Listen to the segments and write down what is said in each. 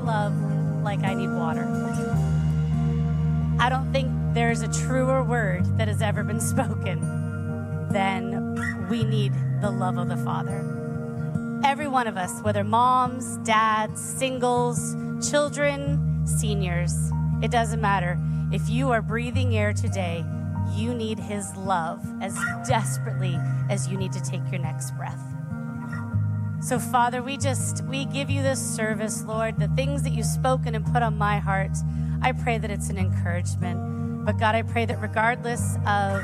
love like I need water. I don't think there's a truer word that has ever been spoken than we need the love of the Father. Every one of us, whether moms, dads, singles, children, seniors, it doesn't matter. If you are breathing air today, you need His love as desperately as you need to take your next breath. So, Father, we just, we give you this service, Lord, the things that you've spoken and put on my heart. I pray that it's an encouragement. But God, I pray that regardless of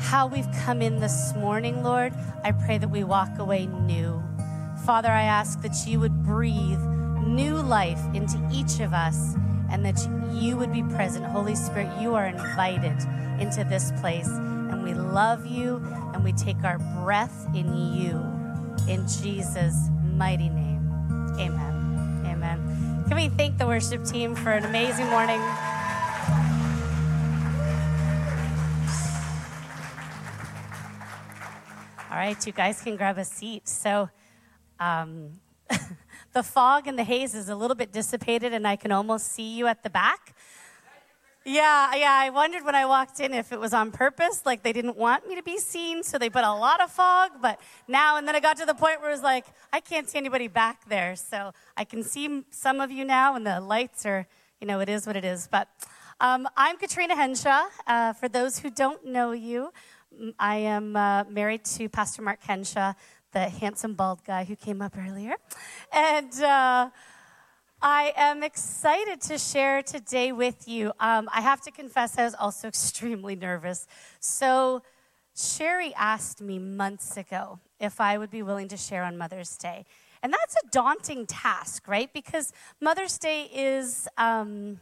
how we've come in this morning, Lord, I pray that we walk away new. Father, I ask that you would breathe new life into each of us and that you would be present. Holy Spirit, you are invited into this place, and we love you and we take our breath in you. In Jesus' mighty name. Amen. Amen. Can we thank the worship team for an amazing morning? All right, you guys can grab a seat. So, um, the fog and the haze is a little bit dissipated, and I can almost see you at the back. Yeah, yeah. I wondered when I walked in if it was on purpose, like they didn't want me to be seen, so they put a lot of fog. But now, and then I got to the point where it was like, I can't see anybody back there. So I can see some of you now, and the lights are, you know, it is what it is. But um, I'm Katrina Henshaw. Uh, for those who don't know you, I am uh, married to Pastor Mark Henshaw, the handsome bald guy who came up earlier. And uh, I am excited to share today with you. Um, I have to confess, I was also extremely nervous. So, Sherry asked me months ago if I would be willing to share on Mother's Day. And that's a daunting task, right? Because Mother's Day is. Um,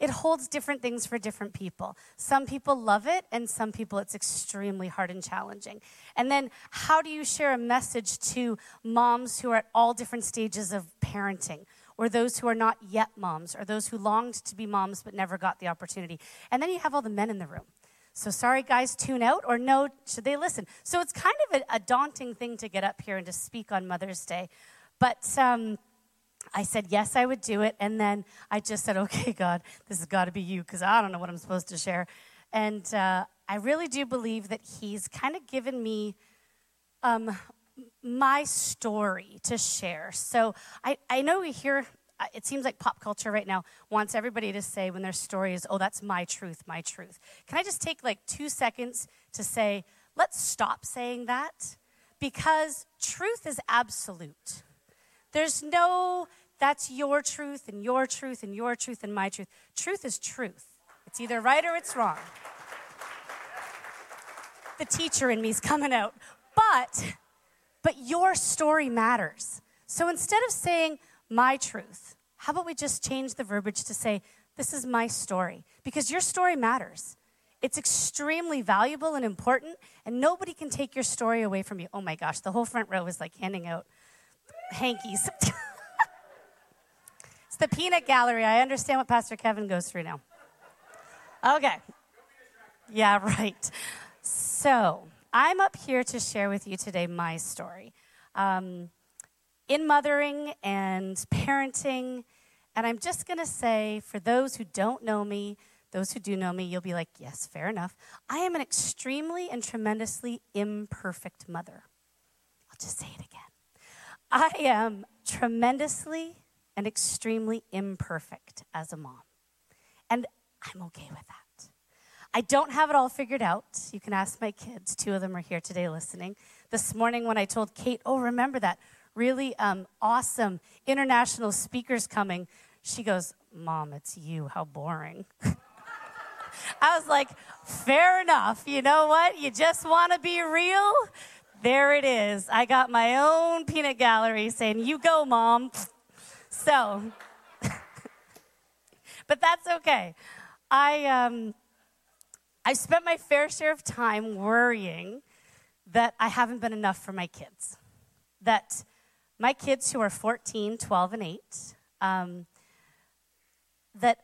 it holds different things for different people. Some people love it, and some people it's extremely hard and challenging. And then, how do you share a message to moms who are at all different stages of parenting? Or those who are not yet moms, or those who longed to be moms but never got the opportunity. And then you have all the men in the room. So, sorry, guys, tune out, or no, should they listen? So, it's kind of a, a daunting thing to get up here and to speak on Mother's Day. But, um, I said, yes, I would do it. And then I just said, okay, God, this has got to be you because I don't know what I'm supposed to share. And uh, I really do believe that He's kind of given me um, my story to share. So I, I know we hear, uh, it seems like pop culture right now wants everybody to say when their story is, oh, that's my truth, my truth. Can I just take like two seconds to say, let's stop saying that? Because truth is absolute. There's no, that's your truth and your truth and your truth and my truth. Truth is truth. It's either right or it's wrong. The teacher in me is coming out. But, but your story matters. So instead of saying my truth, how about we just change the verbiage to say, this is my story? Because your story matters. It's extremely valuable and important, and nobody can take your story away from you. Oh my gosh, the whole front row is like handing out hankies. it's the peanut gallery. I understand what Pastor Kevin goes through now. Okay. Yeah, right. So, I'm up here to share with you today my story. Um, in mothering and parenting, and I'm just going to say, for those who don't know me, those who do know me, you'll be like, yes, fair enough. I am an extremely and tremendously imperfect mother. I'll just say it again. I am tremendously and extremely imperfect as a mom. And I'm okay with that. I don't have it all figured out. You can ask my kids. Two of them are here today listening. This morning, when I told Kate, oh, remember that really um, awesome international speakers coming, she goes, Mom, it's you. How boring. I was like, fair enough. You know what? You just want to be real? there it is. I got my own peanut gallery saying, You go, mom. So, but that's okay. I, um, I spent my fair share of time worrying that I haven't been enough for my kids. That my kids who are 14, 12, and 8, um, that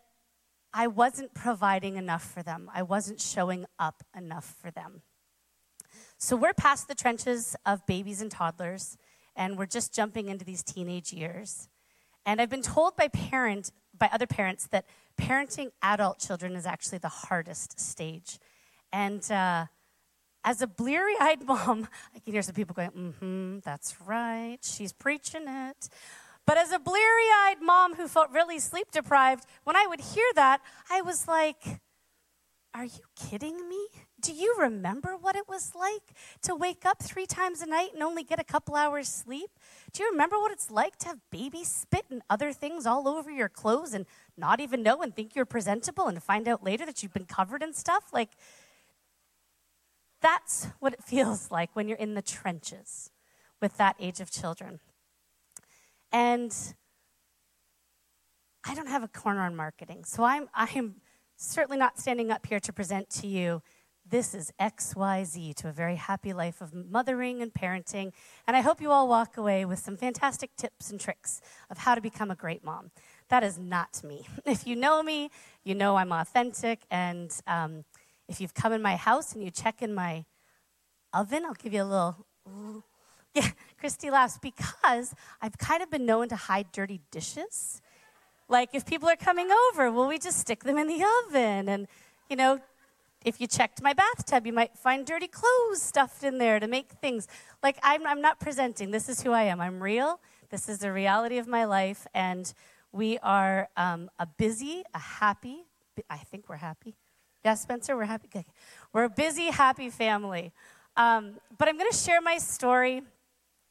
I wasn't providing enough for them. I wasn't showing up enough for them. So we're past the trenches of babies and toddlers, and we're just jumping into these teenage years. And I've been told by parent, by other parents that parenting adult children is actually the hardest stage. And uh, as a bleary eyed mom, I can hear some people going, mm hmm, that's right, she's preaching it. But as a bleary eyed mom who felt really sleep deprived, when I would hear that, I was like, are you kidding me? Do you remember what it was like to wake up three times a night and only get a couple hours sleep? Do you remember what it's like to have baby spit and other things all over your clothes and not even know and think you're presentable and find out later that you've been covered in stuff? Like, that's what it feels like when you're in the trenches with that age of children. And I don't have a corner on marketing, so I'm, I'm certainly not standing up here to present to you this is XYZ to a very happy life of mothering and parenting. And I hope you all walk away with some fantastic tips and tricks of how to become a great mom. That is not me. If you know me, you know I'm authentic. And um, if you've come in my house and you check in my oven, I'll give you a little. Yeah, Christy laughs because I've kind of been known to hide dirty dishes. Like if people are coming over, will we just stick them in the oven. And, you know, if you checked my bathtub, you might find dirty clothes stuffed in there to make things. Like I'm, I'm not presenting. This is who I am. I'm real. This is the reality of my life. And we are um, a busy, a happy, I think we're happy. Yeah, Spencer, we're happy. Okay. We're a busy, happy family. Um, but I'm going to share my story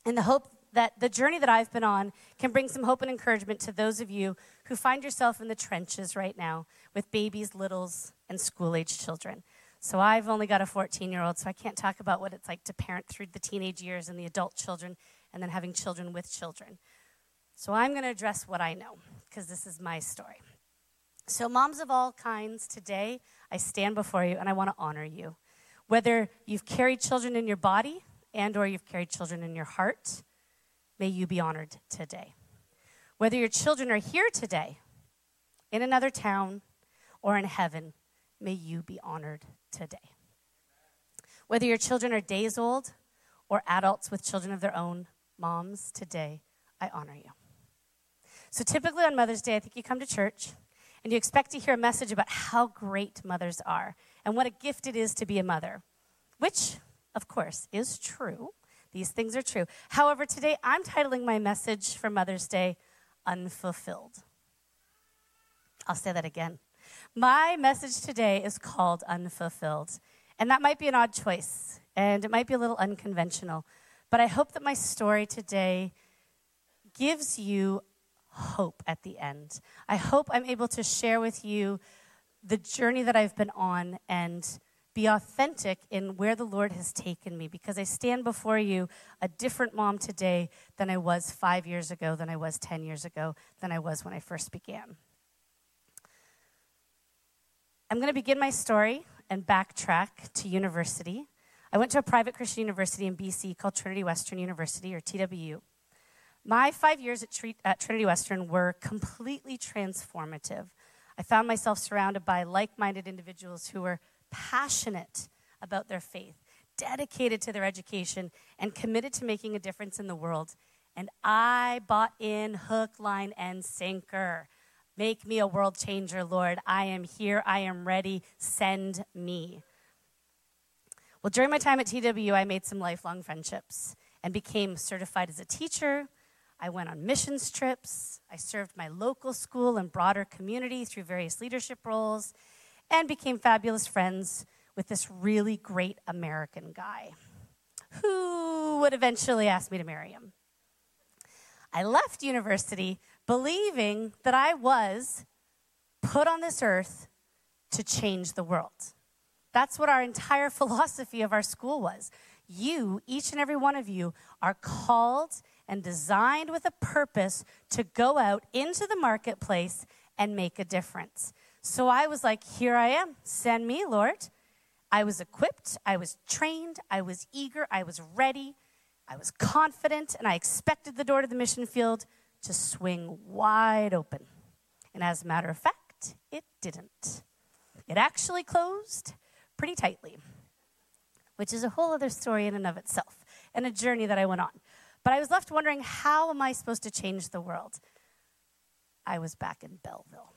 in the hope that the journey that I've been on can bring some hope and encouragement to those of you who find yourself in the trenches right now with babies, littles, and school age children. So I've only got a 14 year old, so I can't talk about what it's like to parent through the teenage years and the adult children and then having children with children. So I'm going to address what I know because this is my story. So, moms of all kinds, today I stand before you and I want to honor you. Whether you've carried children in your body and or you've carried children in your heart, may you be honored today. Whether your children are here today, in another town, or in heaven, may you be honored today. Whether your children are days old or adults with children of their own, moms, today, I honor you. So typically on Mother's Day, I think you come to church and you expect to hear a message about how great mothers are and what a gift it is to be a mother, which, of course, is true. These things are true. However, today I'm titling my message for Mother's Day Unfulfilled. I'll say that again. My message today is called Unfulfilled. And that might be an odd choice, and it might be a little unconventional. But I hope that my story today gives you hope at the end. I hope I'm able to share with you the journey that I've been on and be authentic in where the Lord has taken me because I stand before you a different mom today than I was five years ago, than I was 10 years ago, than I was when I first began. I'm going to begin my story and backtrack to university. I went to a private Christian university in BC called Trinity Western University, or TWU. My five years at, at Trinity Western were completely transformative. I found myself surrounded by like minded individuals who were passionate about their faith, dedicated to their education, and committed to making a difference in the world. And I bought in hook, line, and sinker. Make me a world changer, Lord. I am here. I am ready. Send me. Well, during my time at TW, I made some lifelong friendships and became certified as a teacher. I went on missions trips. I served my local school and broader community through various leadership roles and became fabulous friends with this really great American guy who would eventually ask me to marry him. I left university believing that I was put on this earth to change the world. That's what our entire philosophy of our school was. You, each and every one of you, are called and designed with a purpose to go out into the marketplace and make a difference. So I was like, Here I am. Send me, Lord. I was equipped, I was trained, I was eager, I was ready, I was confident, and I expected the door to the mission field to swing wide open. And as a matter of fact, it didn't. It actually closed pretty tightly, which is a whole other story in and of itself and a journey that I went on. But I was left wondering how am I supposed to change the world? I was back in Belleville.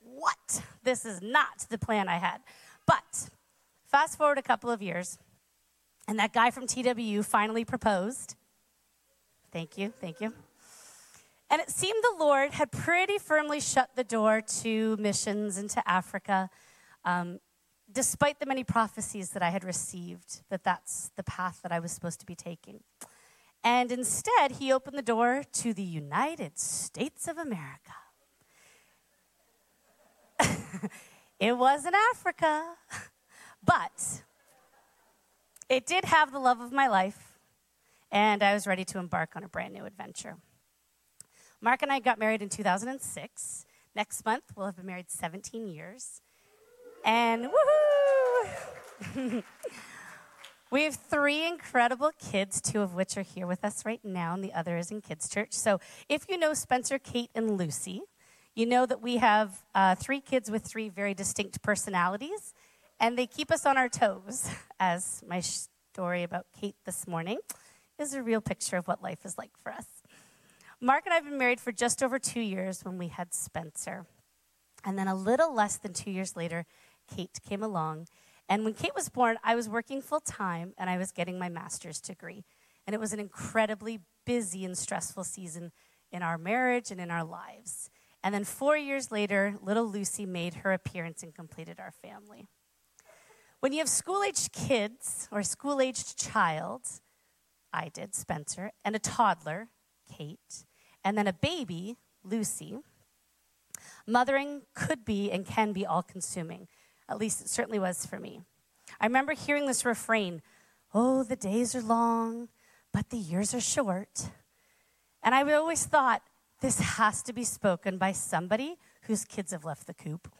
What? This is not the plan I had. But fast forward a couple of years, and that guy from TWU finally proposed. Thank you, thank you. And it seemed the Lord had pretty firmly shut the door to missions into Africa, um, despite the many prophecies that I had received that that's the path that I was supposed to be taking. And instead, he opened the door to the United States of America. it wasn't Africa, but it did have the love of my life, and I was ready to embark on a brand new adventure. Mark and I got married in 2006. Next month, we'll have been married 17 years. And woohoo! we have three incredible kids, two of which are here with us right now, and the other is in Kids Church. So if you know Spencer, Kate, and Lucy, you know that we have uh, three kids with three very distinct personalities, and they keep us on our toes, as my story about Kate this morning is a real picture of what life is like for us. Mark and I have been married for just over two years when we had Spencer. And then a little less than two years later, Kate came along. And when Kate was born, I was working full time and I was getting my master's degree. And it was an incredibly busy and stressful season in our marriage and in our lives. And then four years later, little Lucy made her appearance and completed our family. When you have school aged kids or school aged child, I did, Spencer, and a toddler, Kate, and then a baby, Lucy, mothering could be and can be all consuming. At least it certainly was for me. I remember hearing this refrain Oh, the days are long, but the years are short. And I always thought, this has to be spoken by somebody whose kids have left the coop.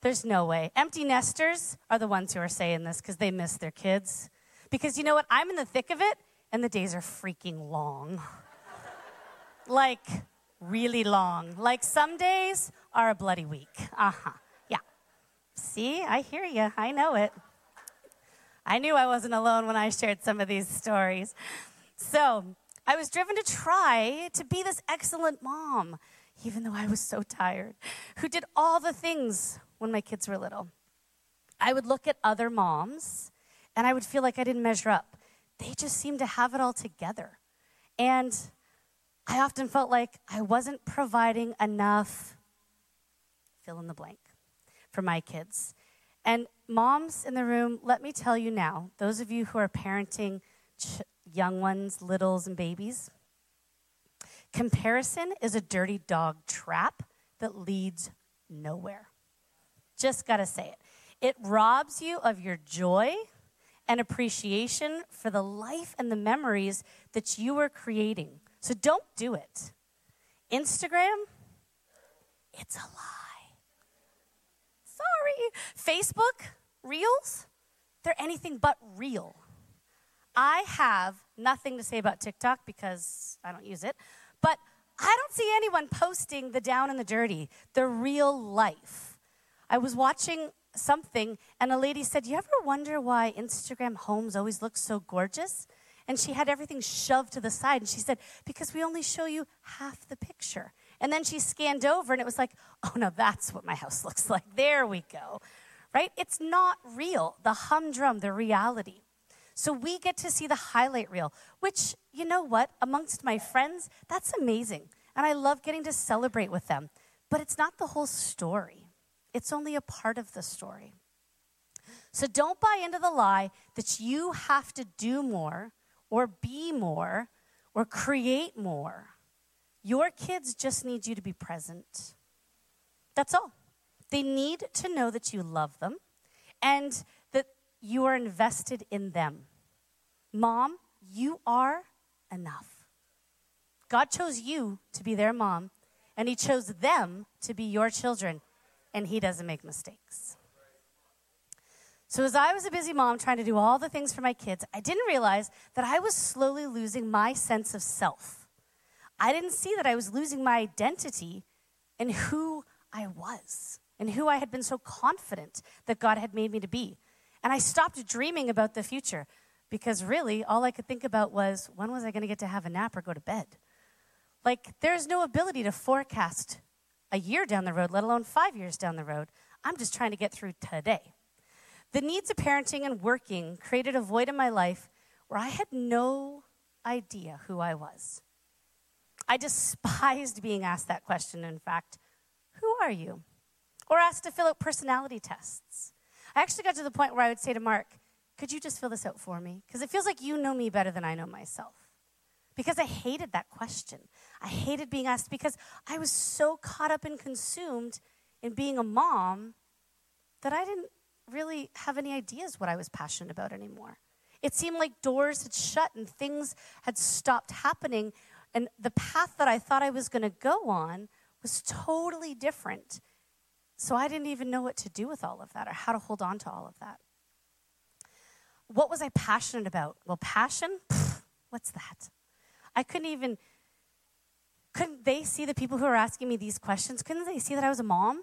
There's no way. Empty nesters are the ones who are saying this because they miss their kids. Because you know what? I'm in the thick of it, and the days are freaking long. like, really long. Like, some days are a bloody week. Uh huh. See, I hear you. I know it. I knew I wasn't alone when I shared some of these stories. So I was driven to try to be this excellent mom, even though I was so tired, who did all the things when my kids were little. I would look at other moms and I would feel like I didn't measure up. They just seemed to have it all together. And I often felt like I wasn't providing enough fill in the blank for my kids. And moms in the room, let me tell you now, those of you who are parenting ch- young ones, littles, and babies, comparison is a dirty dog trap that leads nowhere. Just got to say it. It robs you of your joy and appreciation for the life and the memories that you are creating. So don't do it. Instagram, it's a lie. Facebook Reels, they're anything but real. I have nothing to say about TikTok because I don't use it, but I don't see anyone posting the down and the dirty, the real life. I was watching something and a lady said, You ever wonder why Instagram homes always look so gorgeous? And she had everything shoved to the side. And she said, Because we only show you half the picture. And then she scanned over and it was like, Oh, no, that's what my house looks like. There we go right? It's not real, the humdrum, the reality. So we get to see the highlight reel, which, you know what, amongst my friends, that's amazing. And I love getting to celebrate with them. But it's not the whole story, it's only a part of the story. So don't buy into the lie that you have to do more or be more or create more. Your kids just need you to be present. That's all. They need to know that you love them and that you are invested in them. Mom, you are enough. God chose you to be their mom, and He chose them to be your children, and He doesn't make mistakes. So, as I was a busy mom trying to do all the things for my kids, I didn't realize that I was slowly losing my sense of self. I didn't see that I was losing my identity and who I was and who I had been so confident that God had made me to be. And I stopped dreaming about the future because really all I could think about was when was I going to get to have a nap or go to bed? Like, there's no ability to forecast a year down the road, let alone five years down the road. I'm just trying to get through today. The needs of parenting and working created a void in my life where I had no idea who I was. I despised being asked that question, in fact. Who are you? Or asked to fill out personality tests. I actually got to the point where I would say to Mark, Could you just fill this out for me? Because it feels like you know me better than I know myself. Because I hated that question. I hated being asked because I was so caught up and consumed in being a mom that I didn't really have any ideas what I was passionate about anymore. It seemed like doors had shut and things had stopped happening. And the path that I thought I was going to go on was totally different. So I didn't even know what to do with all of that or how to hold on to all of that. What was I passionate about? Well, passion? Pfft, what's that? I couldn't even, couldn't they see the people who are asking me these questions? Couldn't they see that I was a mom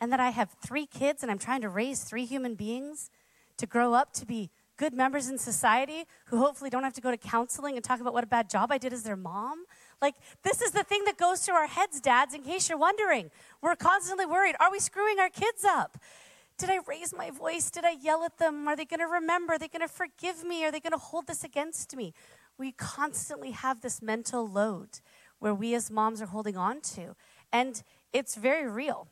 and that I have three kids and I'm trying to raise three human beings to grow up to be good members in society who hopefully don't have to go to counseling and talk about what a bad job I did as their mom? Like, this is the thing that goes through our heads, dads, in case you're wondering. We're constantly worried are we screwing our kids up? Did I raise my voice? Did I yell at them? Are they going to remember? Are they going to forgive me? Are they going to hold this against me? We constantly have this mental load where we as moms are holding on to. And it's very real.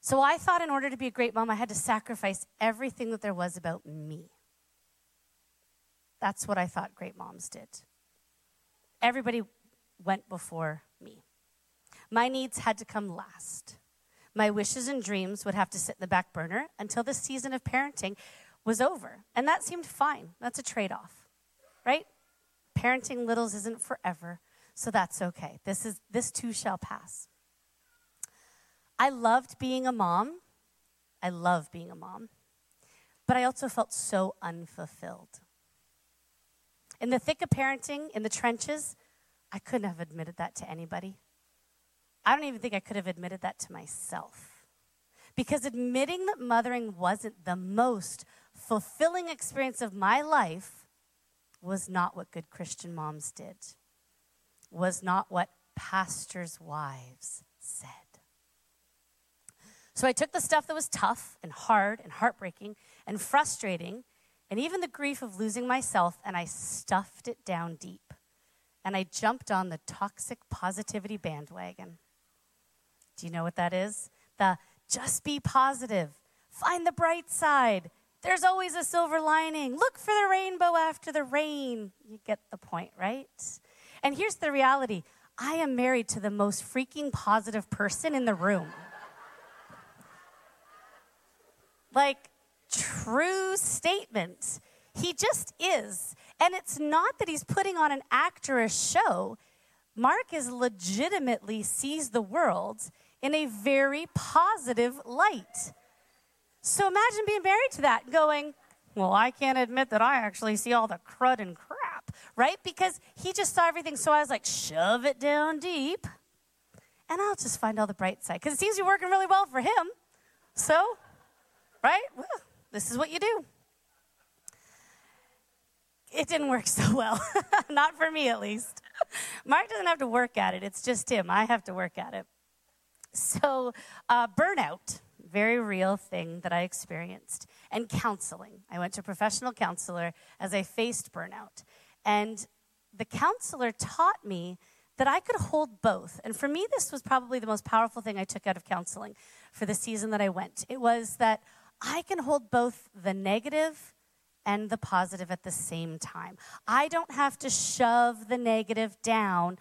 So I thought in order to be a great mom, I had to sacrifice everything that there was about me. That's what I thought great moms did. Everybody went before me. My needs had to come last. My wishes and dreams would have to sit in the back burner until the season of parenting was over. And that seemed fine. That's a trade off, right? Parenting littles isn't forever, so that's okay. This, is, this too shall pass. I loved being a mom. I love being a mom. But I also felt so unfulfilled. In the thick of parenting, in the trenches, I couldn't have admitted that to anybody. I don't even think I could have admitted that to myself. Because admitting that mothering wasn't the most fulfilling experience of my life was not what good Christian moms did, was not what pastors' wives said. So I took the stuff that was tough and hard and heartbreaking and frustrating and even the grief of losing myself, and I stuffed it down deep. And I jumped on the toxic positivity bandwagon. Do you know what that is? The just be positive, find the bright side. There's always a silver lining. Look for the rainbow after the rain. You get the point, right? And here's the reality I am married to the most freaking positive person in the room. like, true statement. He just is. And it's not that he's putting on an act or a show. Mark is legitimately sees the world in a very positive light. So imagine being married to that going, well, I can't admit that I actually see all the crud and crap, right? Because he just saw everything. So I was like, shove it down deep, and I'll just find all the bright side. Because it seems to be working really well for him. So, right? Well, this is what you do. It didn't work so well, not for me at least. Mark doesn't have to work at it, it's just him. I have to work at it. So, uh, burnout, very real thing that I experienced, and counseling. I went to a professional counselor as I faced burnout. And the counselor taught me that I could hold both. And for me, this was probably the most powerful thing I took out of counseling for the season that I went. It was that I can hold both the negative and the positive at the same time. I don't have to shove the negative down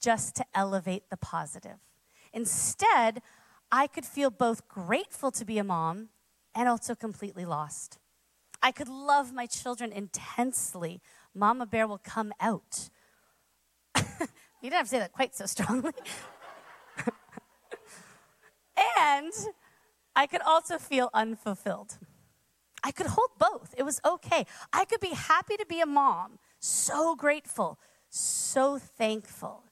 just to elevate the positive. Instead, I could feel both grateful to be a mom and also completely lost. I could love my children intensely. Mama Bear will come out. you didn't have to say that quite so strongly. and I could also feel unfulfilled. I could hold both. It was okay. I could be happy to be a mom, so grateful, so thankful,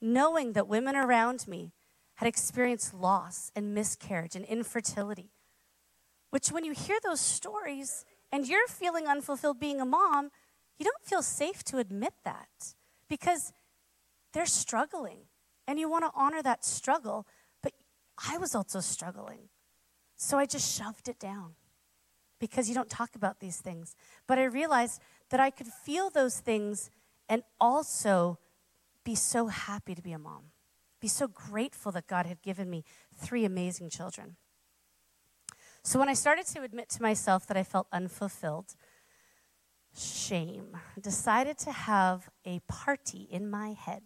knowing that women around me had experienced loss and miscarriage and infertility. Which, when you hear those stories and you're feeling unfulfilled being a mom, you don't feel safe to admit that because they're struggling. And you want to honor that struggle, but I was also struggling. So I just shoved it down because you don't talk about these things. But I realized that I could feel those things and also be so happy to be a mom, be so grateful that God had given me three amazing children. So when I started to admit to myself that I felt unfulfilled, shame, decided to have a party in my head.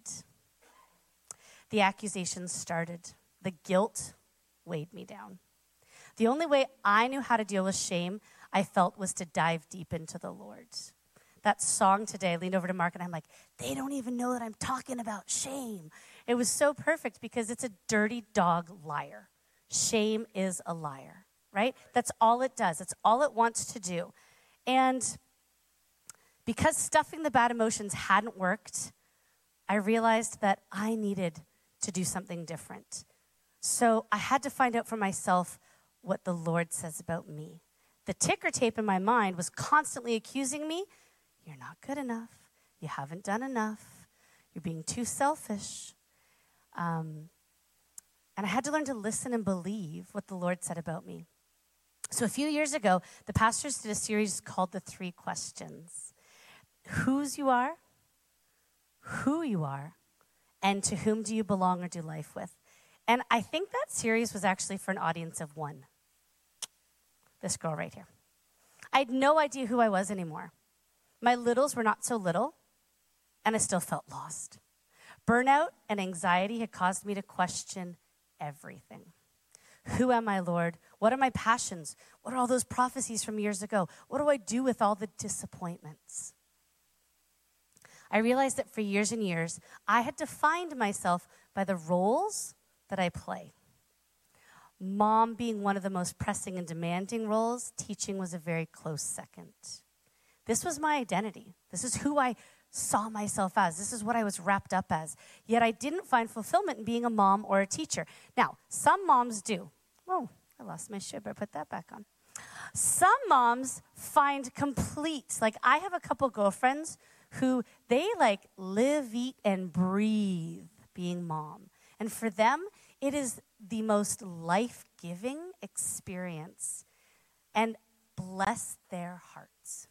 The accusations started. The guilt weighed me down. The only way I knew how to deal with shame, I felt, was to dive deep into the Lord. That song today, I leaned over to Mark and I'm like, they don't even know that I'm talking about shame. It was so perfect because it's a dirty dog liar. Shame is a liar, right? That's all it does, it's all it wants to do. And because stuffing the bad emotions hadn't worked, I realized that I needed to do something different. So I had to find out for myself what the Lord says about me. The ticker tape in my mind was constantly accusing me you're not good enough, you haven't done enough, you're being too selfish. Um, and I had to learn to listen and believe what the Lord said about me. So a few years ago, the pastors did a series called The Three Questions whose you are, who you are, and to whom do you belong or do life with. And I think that series was actually for an audience of one. This girl right here. I had no idea who I was anymore. My littles were not so little, and I still felt lost. Burnout and anxiety had caused me to question everything. Who am I, Lord? What are my passions? What are all those prophecies from years ago? What do I do with all the disappointments? I realized that for years and years, I had defined myself by the roles that I play. Mom being one of the most pressing and demanding roles, teaching was a very close second. This was my identity. This is who I saw myself as. This is what I was wrapped up as. Yet I didn't find fulfillment in being a mom or a teacher. Now, some moms do. Oh, I lost my shirt, but put that back on. Some moms find complete, like I have a couple girlfriends who they like live, eat, and breathe being mom. And for them, it is the most life giving experience. And bless their hearts.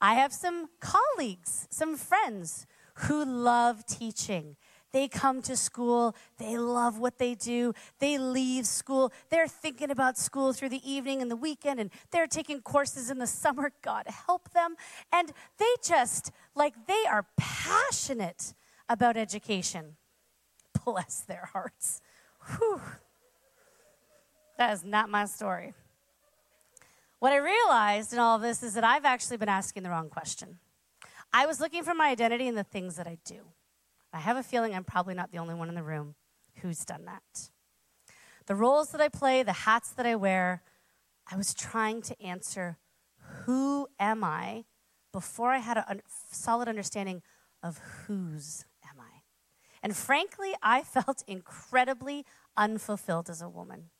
I have some colleagues, some friends who love teaching. They come to school, they love what they do, they leave school, they're thinking about school through the evening and the weekend, and they're taking courses in the summer. God help them. And they just, like, they are passionate about education. Bless their hearts. Whew. That is not my story. What I realized in all of this is that I've actually been asking the wrong question. I was looking for my identity in the things that I do. I have a feeling I'm probably not the only one in the room who's done that. The roles that I play, the hats that I wear, I was trying to answer who am I before I had a solid understanding of whose. And frankly, I felt incredibly unfulfilled as a woman.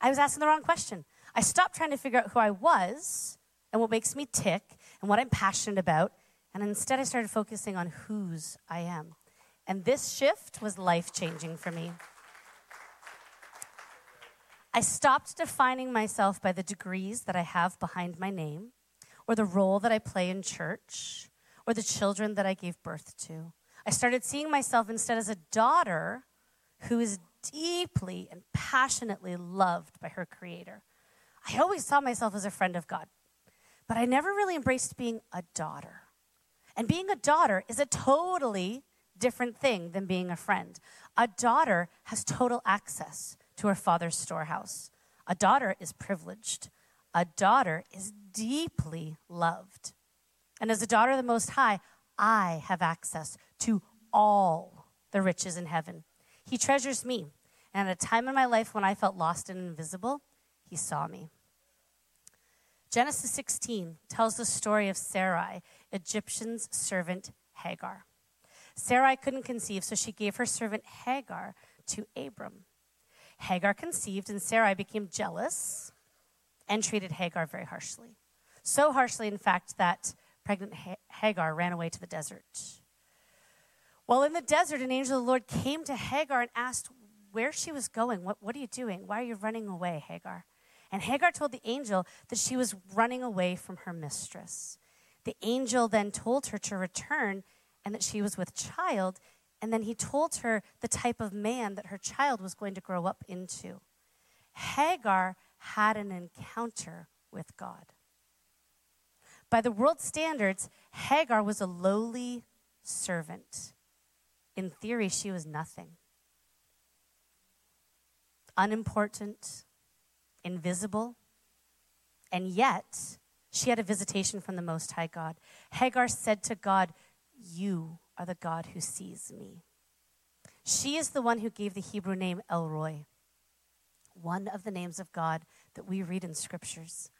I was asking the wrong question. I stopped trying to figure out who I was and what makes me tick and what I'm passionate about, and instead I started focusing on whose I am. And this shift was life changing for me. I stopped defining myself by the degrees that I have behind my name, or the role that I play in church, or the children that I gave birth to. I started seeing myself instead as a daughter who is deeply and passionately loved by her creator. I always saw myself as a friend of God, but I never really embraced being a daughter. And being a daughter is a totally different thing than being a friend. A daughter has total access to her father's storehouse. A daughter is privileged. A daughter is deeply loved. And as a daughter of the Most High, I have access to all the riches in heaven. He treasures me. And at a time in my life when I felt lost and invisible, He saw me. Genesis 16 tells the story of Sarai, Egyptian's servant Hagar. Sarai couldn't conceive, so she gave her servant Hagar to Abram. Hagar conceived, and Sarai became jealous and treated Hagar very harshly. So harshly, in fact, that pregnant Hagar ran away to the desert. While in the desert, an angel of the Lord came to Hagar and asked where she was going. What, what are you doing? Why are you running away, Hagar? And Hagar told the angel that she was running away from her mistress. The angel then told her to return and that she was with child. And then he told her the type of man that her child was going to grow up into. Hagar had an encounter with God. By the world standards, Hagar was a lowly servant. In theory, she was nothing. Unimportant, invisible, and yet she had a visitation from the Most High God. Hagar said to God, You are the God who sees me. She is the one who gave the Hebrew name El Roi, one of the names of God that we read in scriptures.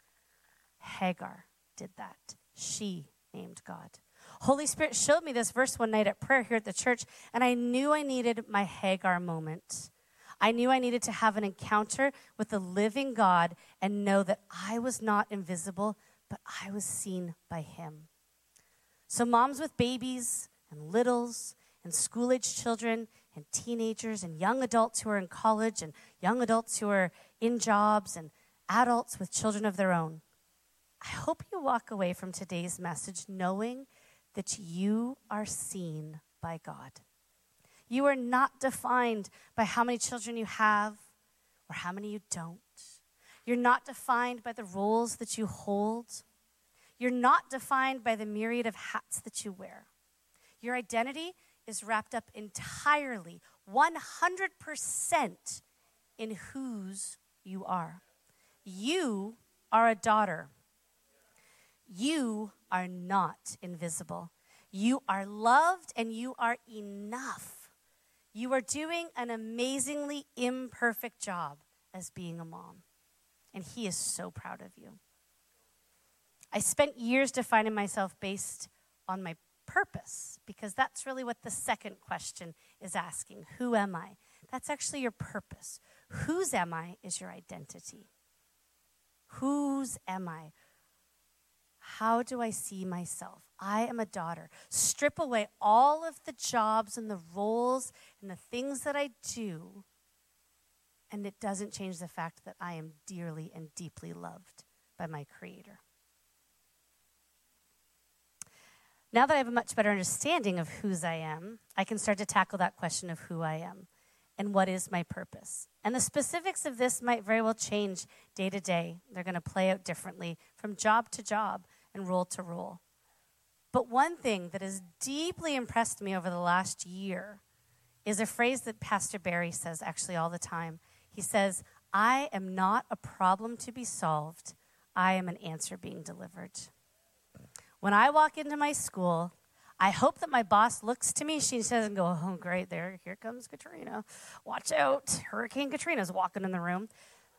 Hagar did that. She named God. Holy Spirit showed me this verse one night at prayer here at the church, and I knew I needed my Hagar moment. I knew I needed to have an encounter with the living God and know that I was not invisible, but I was seen by Him. So, moms with babies and littles and school age children and teenagers and young adults who are in college and young adults who are in jobs and adults with children of their own, I hope you walk away from today's message knowing that you are seen by God. You are not defined by how many children you have or how many you don't. You're not defined by the roles that you hold. You're not defined by the myriad of hats that you wear. Your identity is wrapped up entirely, 100% in whose you are. You are a daughter. You are not invisible. You are loved and you are enough. You are doing an amazingly imperfect job as being a mom. And he is so proud of you. I spent years defining myself based on my purpose because that's really what the second question is asking Who am I? That's actually your purpose. Whose am I is your identity. Whose am I? How do I see myself? I am a daughter. Strip away all of the jobs and the roles and the things that I do, and it doesn't change the fact that I am dearly and deeply loved by my Creator. Now that I have a much better understanding of whose I am, I can start to tackle that question of who I am and what is my purpose. And the specifics of this might very well change day to day. They're going to play out differently from job to job and role to rule. But one thing that has deeply impressed me over the last year is a phrase that Pastor Barry says actually all the time. He says, I am not a problem to be solved, I am an answer being delivered. When I walk into my school, I hope that my boss looks to me. She doesn't go, "Oh, great! There, here comes Katrina. Watch out! Hurricane Katrina's walking in the room."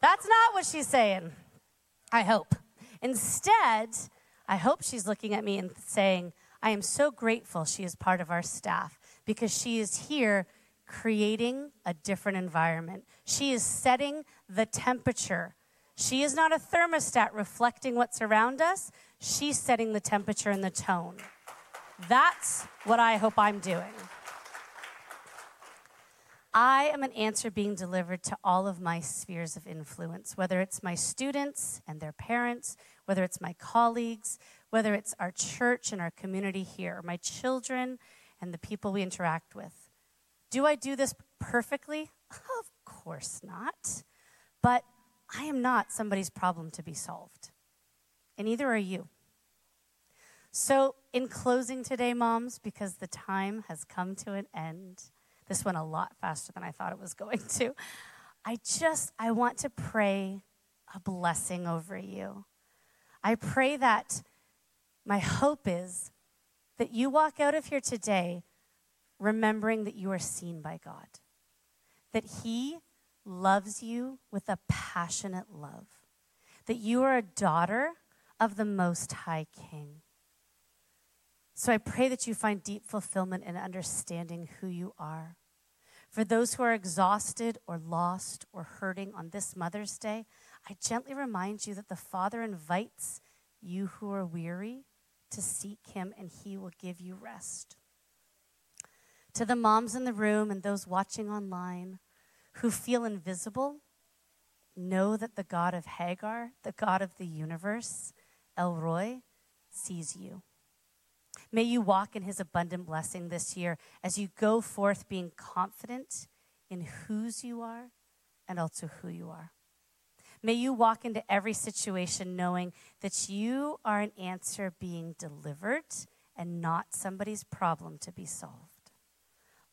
That's not what she's saying. I hope. Instead, I hope she's looking at me and saying, "I am so grateful she is part of our staff because she is here creating a different environment. She is setting the temperature. She is not a thermostat reflecting what's around us. She's setting the temperature and the tone." That's what I hope I'm doing. I am an answer being delivered to all of my spheres of influence, whether it's my students and their parents, whether it's my colleagues, whether it's our church and our community here, my children and the people we interact with. Do I do this perfectly? Of course not. But I am not somebody's problem to be solved. And neither are you. So, in closing today, moms, because the time has come to an end, this went a lot faster than I thought it was going to. I just, I want to pray a blessing over you. I pray that my hope is that you walk out of here today remembering that you are seen by God, that He loves you with a passionate love, that you are a daughter of the Most High King so I pray that you find deep fulfillment in understanding who you are. For those who are exhausted or lost or hurting on this Mother's Day, I gently remind you that the Father invites you who are weary to seek him, and he will give you rest. To the moms in the room and those watching online who feel invisible, know that the God of Hagar, the God of the universe, El Roi, sees you. May you walk in his abundant blessing this year as you go forth being confident in whose you are and also who you are. May you walk into every situation knowing that you are an answer being delivered and not somebody's problem to be solved.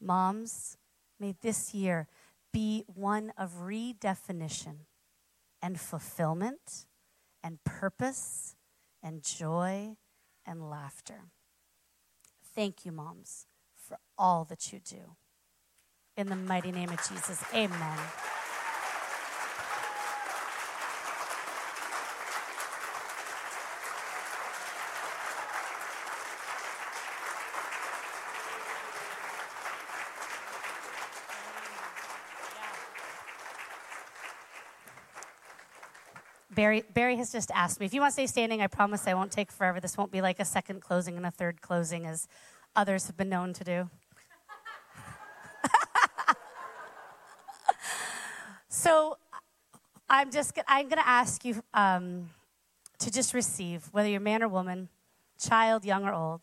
Moms, may this year be one of redefinition and fulfillment and purpose and joy and laughter. Thank you, moms, for all that you do. In the mighty name of Jesus, amen. Barry, Barry has just asked me. If you want to stay standing, I promise I won't take forever. This won't be like a second closing and a third closing, as others have been known to do. so I'm just I'm going to ask you um, to just receive, whether you're man or woman, child, young or old.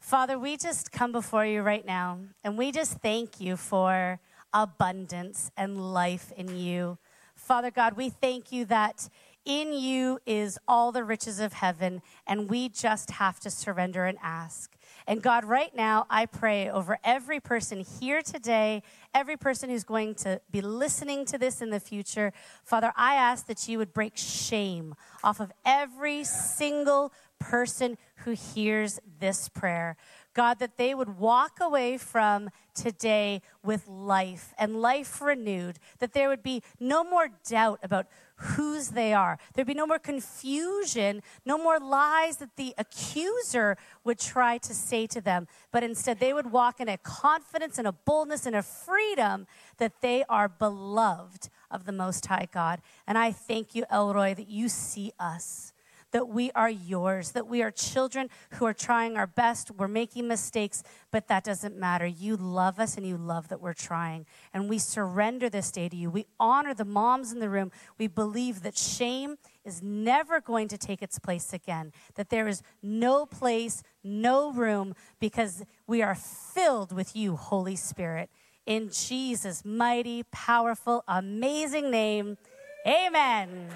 Father, we just come before you right now, and we just thank you for abundance and life in you. Father God, we thank you that in you is all the riches of heaven, and we just have to surrender and ask. And God, right now, I pray over every person here today, every person who's going to be listening to this in the future. Father, I ask that you would break shame off of every single person who hears this prayer. God, that they would walk away from today with life and life renewed, that there would be no more doubt about whose they are. There'd be no more confusion, no more lies that the accuser would try to say to them, but instead they would walk in a confidence and a boldness and a freedom that they are beloved of the Most High God. And I thank you, El Roi, that you see us that we are yours, that we are children who are trying our best. We're making mistakes, but that doesn't matter. You love us and you love that we're trying. And we surrender this day to you. We honor the moms in the room. We believe that shame is never going to take its place again, that there is no place, no room, because we are filled with you, Holy Spirit. In Jesus' mighty, powerful, amazing name, amen.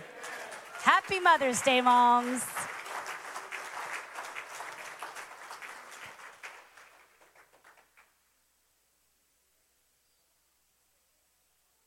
Happy Mother's Day, moms.